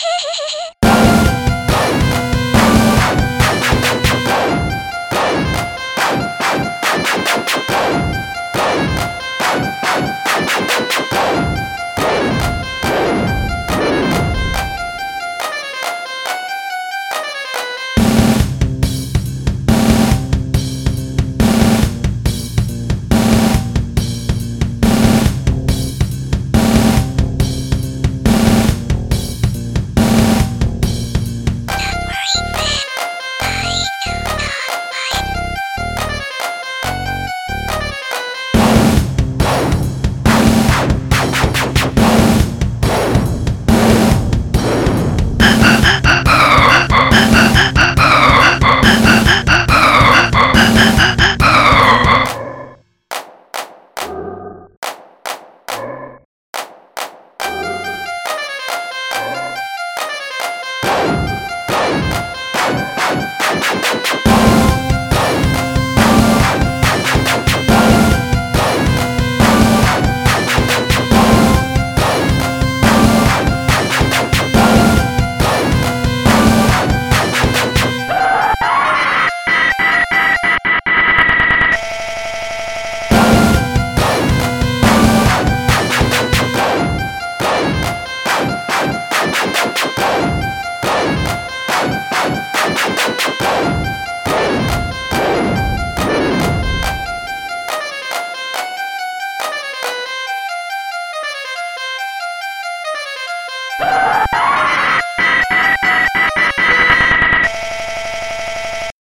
嘿嘿嘿嘿